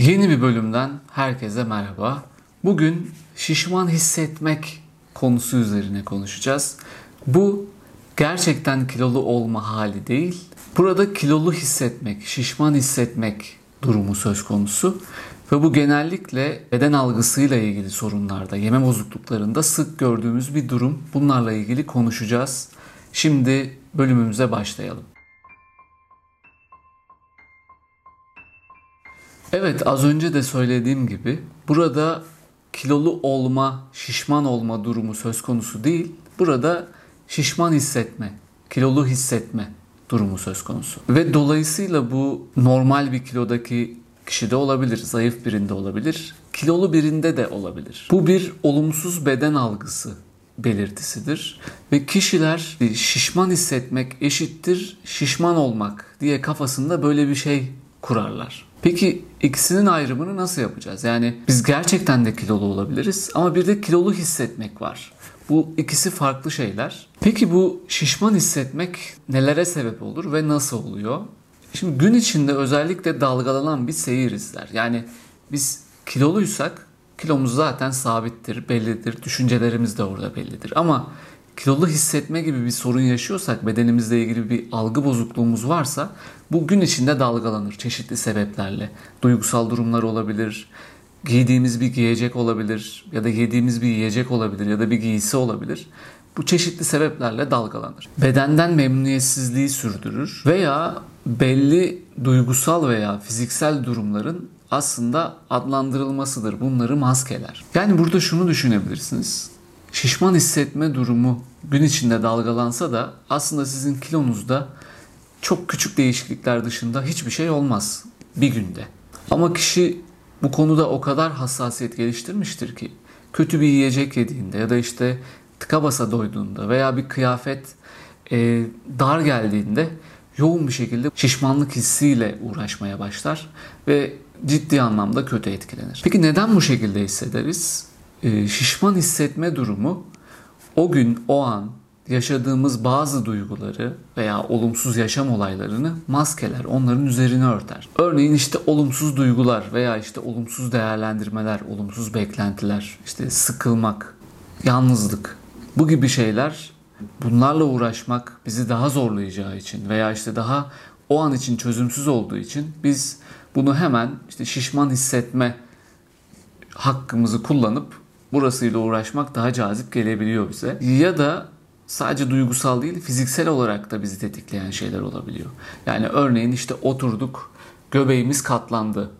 Yeni bir bölümden herkese merhaba. Bugün şişman hissetmek konusu üzerine konuşacağız. Bu gerçekten kilolu olma hali değil. Burada kilolu hissetmek, şişman hissetmek durumu söz konusu. Ve bu genellikle beden algısıyla ilgili sorunlarda, yeme bozukluklarında sık gördüğümüz bir durum. Bunlarla ilgili konuşacağız. Şimdi bölümümüze başlayalım. Evet az önce de söylediğim gibi burada kilolu olma, şişman olma durumu söz konusu değil. Burada şişman hissetme, kilolu hissetme durumu söz konusu. Ve dolayısıyla bu normal bir kilodaki kişide olabilir, zayıf birinde olabilir, kilolu birinde de olabilir. Bu bir olumsuz beden algısı belirtisidir ve kişiler şişman hissetmek eşittir şişman olmak diye kafasında böyle bir şey kurarlar. Peki ikisinin ayrımını nasıl yapacağız? Yani biz gerçekten de kilolu olabiliriz ama bir de kilolu hissetmek var. Bu ikisi farklı şeyler. Peki bu şişman hissetmek nelere sebep olur ve nasıl oluyor? Şimdi gün içinde özellikle dalgalanan bir seyir izler. Yani biz kiloluysak kilomuz zaten sabittir, bellidir. Düşüncelerimiz de orada bellidir. Ama kilolu hissetme gibi bir sorun yaşıyorsak, bedenimizle ilgili bir algı bozukluğumuz varsa bu gün içinde dalgalanır çeşitli sebeplerle. Duygusal durumlar olabilir, giydiğimiz bir giyecek olabilir ya da yediğimiz bir yiyecek olabilir ya da bir giysi olabilir. Bu çeşitli sebeplerle dalgalanır. Bedenden memnuniyetsizliği sürdürür veya belli duygusal veya fiziksel durumların aslında adlandırılmasıdır. Bunları maskeler. Yani burada şunu düşünebilirsiniz. Şişman hissetme durumu gün içinde dalgalansa da aslında sizin kilonuzda çok küçük değişiklikler dışında hiçbir şey olmaz bir günde. Ama kişi bu konuda o kadar hassasiyet geliştirmiştir ki kötü bir yiyecek yediğinde ya da işte tıka basa doyduğunda veya bir kıyafet e, dar geldiğinde yoğun bir şekilde şişmanlık hissiyle uğraşmaya başlar ve ciddi anlamda kötü etkilenir. Peki neden bu şekilde hissederiz? E, şişman hissetme durumu o gün, o an yaşadığımız bazı duyguları veya olumsuz yaşam olaylarını maskeler, onların üzerine örter. Örneğin işte olumsuz duygular veya işte olumsuz değerlendirmeler, olumsuz beklentiler, işte sıkılmak, yalnızlık bu gibi şeyler bunlarla uğraşmak bizi daha zorlayacağı için veya işte daha o an için çözümsüz olduğu için biz bunu hemen işte şişman hissetme hakkımızı kullanıp burasıyla uğraşmak daha cazip gelebiliyor bize. Ya da sadece duygusal değil fiziksel olarak da bizi tetikleyen şeyler olabiliyor. Yani örneğin işte oturduk göbeğimiz katlandı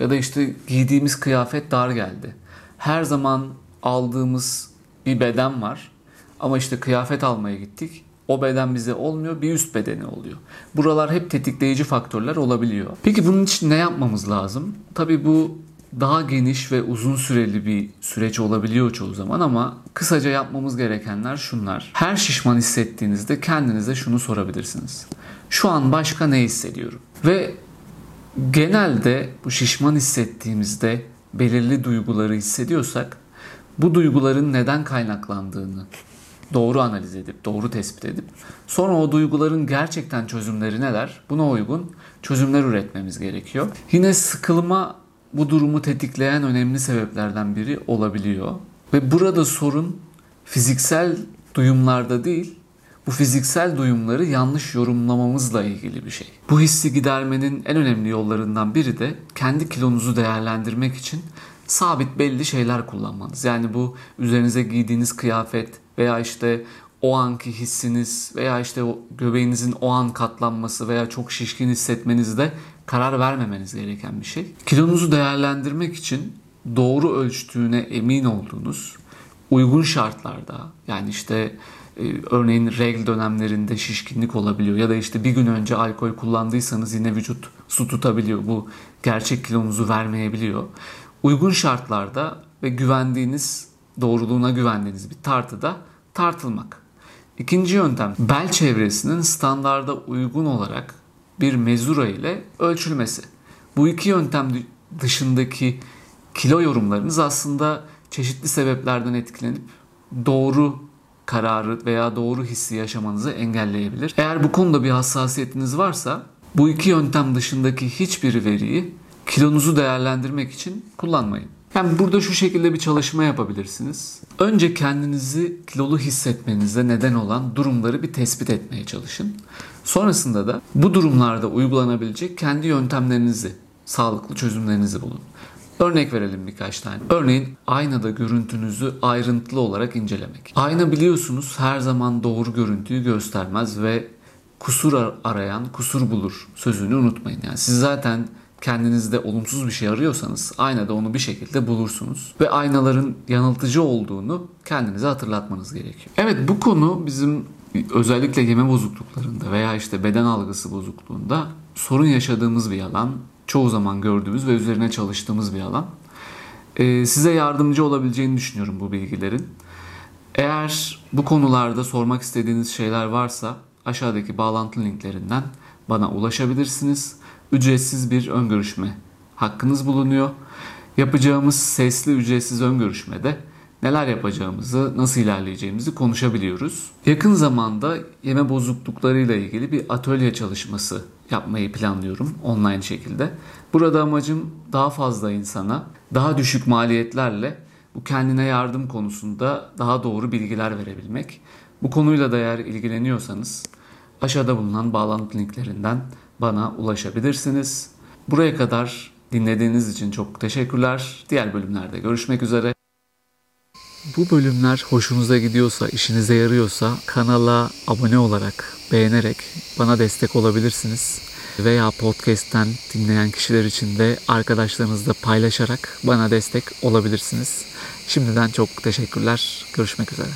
ya da işte giydiğimiz kıyafet dar geldi. Her zaman aldığımız bir beden var ama işte kıyafet almaya gittik. O beden bize olmuyor, bir üst bedeni oluyor. Buralar hep tetikleyici faktörler olabiliyor. Peki bunun için ne yapmamız lazım? Tabii bu daha geniş ve uzun süreli bir süreç olabiliyor çoğu zaman ama kısaca yapmamız gerekenler şunlar. Her şişman hissettiğinizde kendinize şunu sorabilirsiniz. Şu an başka ne hissediyorum? Ve genelde bu şişman hissettiğimizde belirli duyguları hissediyorsak bu duyguların neden kaynaklandığını doğru analiz edip, doğru tespit edip sonra o duyguların gerçekten çözümleri neler? Buna uygun çözümler üretmemiz gerekiyor. Yine sıkılma bu durumu tetikleyen önemli sebeplerden biri olabiliyor. Ve burada sorun fiziksel duyumlarda değil, bu fiziksel duyumları yanlış yorumlamamızla ilgili bir şey. Bu hissi gidermenin en önemli yollarından biri de kendi kilonuzu değerlendirmek için sabit belli şeyler kullanmanız. Yani bu üzerinize giydiğiniz kıyafet veya işte o anki hissiniz veya işte o göbeğinizin o an katlanması veya çok şişkin hissetmenizde karar vermemeniz gereken bir şey. Kilonuzu değerlendirmek için doğru ölçtüğüne emin olduğunuz uygun şartlarda yani işte e, örneğin regl dönemlerinde şişkinlik olabiliyor ya da işte bir gün önce alkol kullandıysanız yine vücut su tutabiliyor. Bu gerçek kilonuzu vermeyebiliyor. Uygun şartlarda ve güvendiğiniz doğruluğuna güvendiğiniz bir tartıda tartılmak. İkinci yöntem bel çevresinin standarda uygun olarak bir mezura ile ölçülmesi. Bu iki yöntem dışındaki kilo yorumlarınız aslında çeşitli sebeplerden etkilenip doğru kararı veya doğru hissi yaşamanızı engelleyebilir. Eğer bu konuda bir hassasiyetiniz varsa bu iki yöntem dışındaki hiçbir veriyi kilonuzu değerlendirmek için kullanmayın. Yani burada şu şekilde bir çalışma yapabilirsiniz. Önce kendinizi kilolu hissetmenize neden olan durumları bir tespit etmeye çalışın. Sonrasında da bu durumlarda uygulanabilecek kendi yöntemlerinizi, sağlıklı çözümlerinizi bulun. Örnek verelim birkaç tane. Örneğin aynada görüntünüzü ayrıntılı olarak incelemek. Ayna biliyorsunuz her zaman doğru görüntüyü göstermez ve kusur arayan kusur bulur sözünü unutmayın. Yani siz zaten kendinizde olumsuz bir şey arıyorsanız aynada onu bir şekilde bulursunuz. Ve aynaların yanıltıcı olduğunu kendinize hatırlatmanız gerekiyor. Evet bu konu bizim özellikle yeme bozukluklarında veya işte beden algısı bozukluğunda sorun yaşadığımız bir alan. Çoğu zaman gördüğümüz ve üzerine çalıştığımız bir alan. Ee, size yardımcı olabileceğini düşünüyorum bu bilgilerin. Eğer bu konularda sormak istediğiniz şeyler varsa aşağıdaki bağlantı linklerinden bana ulaşabilirsiniz. Ücretsiz bir ön görüşme hakkınız bulunuyor. Yapacağımız sesli ücretsiz ön görüşmede neler yapacağımızı, nasıl ilerleyeceğimizi konuşabiliyoruz. Yakın zamanda yeme bozukluklarıyla ilgili bir atölye çalışması yapmayı planlıyorum online şekilde. Burada amacım daha fazla insana daha düşük maliyetlerle bu kendine yardım konusunda daha doğru bilgiler verebilmek. Bu konuyla da eğer ilgileniyorsanız aşağıda bulunan bağlantı linklerinden bana ulaşabilirsiniz. Buraya kadar dinlediğiniz için çok teşekkürler. Diğer bölümlerde görüşmek üzere. Bu bölümler hoşunuza gidiyorsa, işinize yarıyorsa kanala abone olarak, beğenerek bana destek olabilirsiniz. Veya podcast'ten dinleyen kişiler için de arkadaşlarınızla paylaşarak bana destek olabilirsiniz. Şimdiden çok teşekkürler. Görüşmek üzere.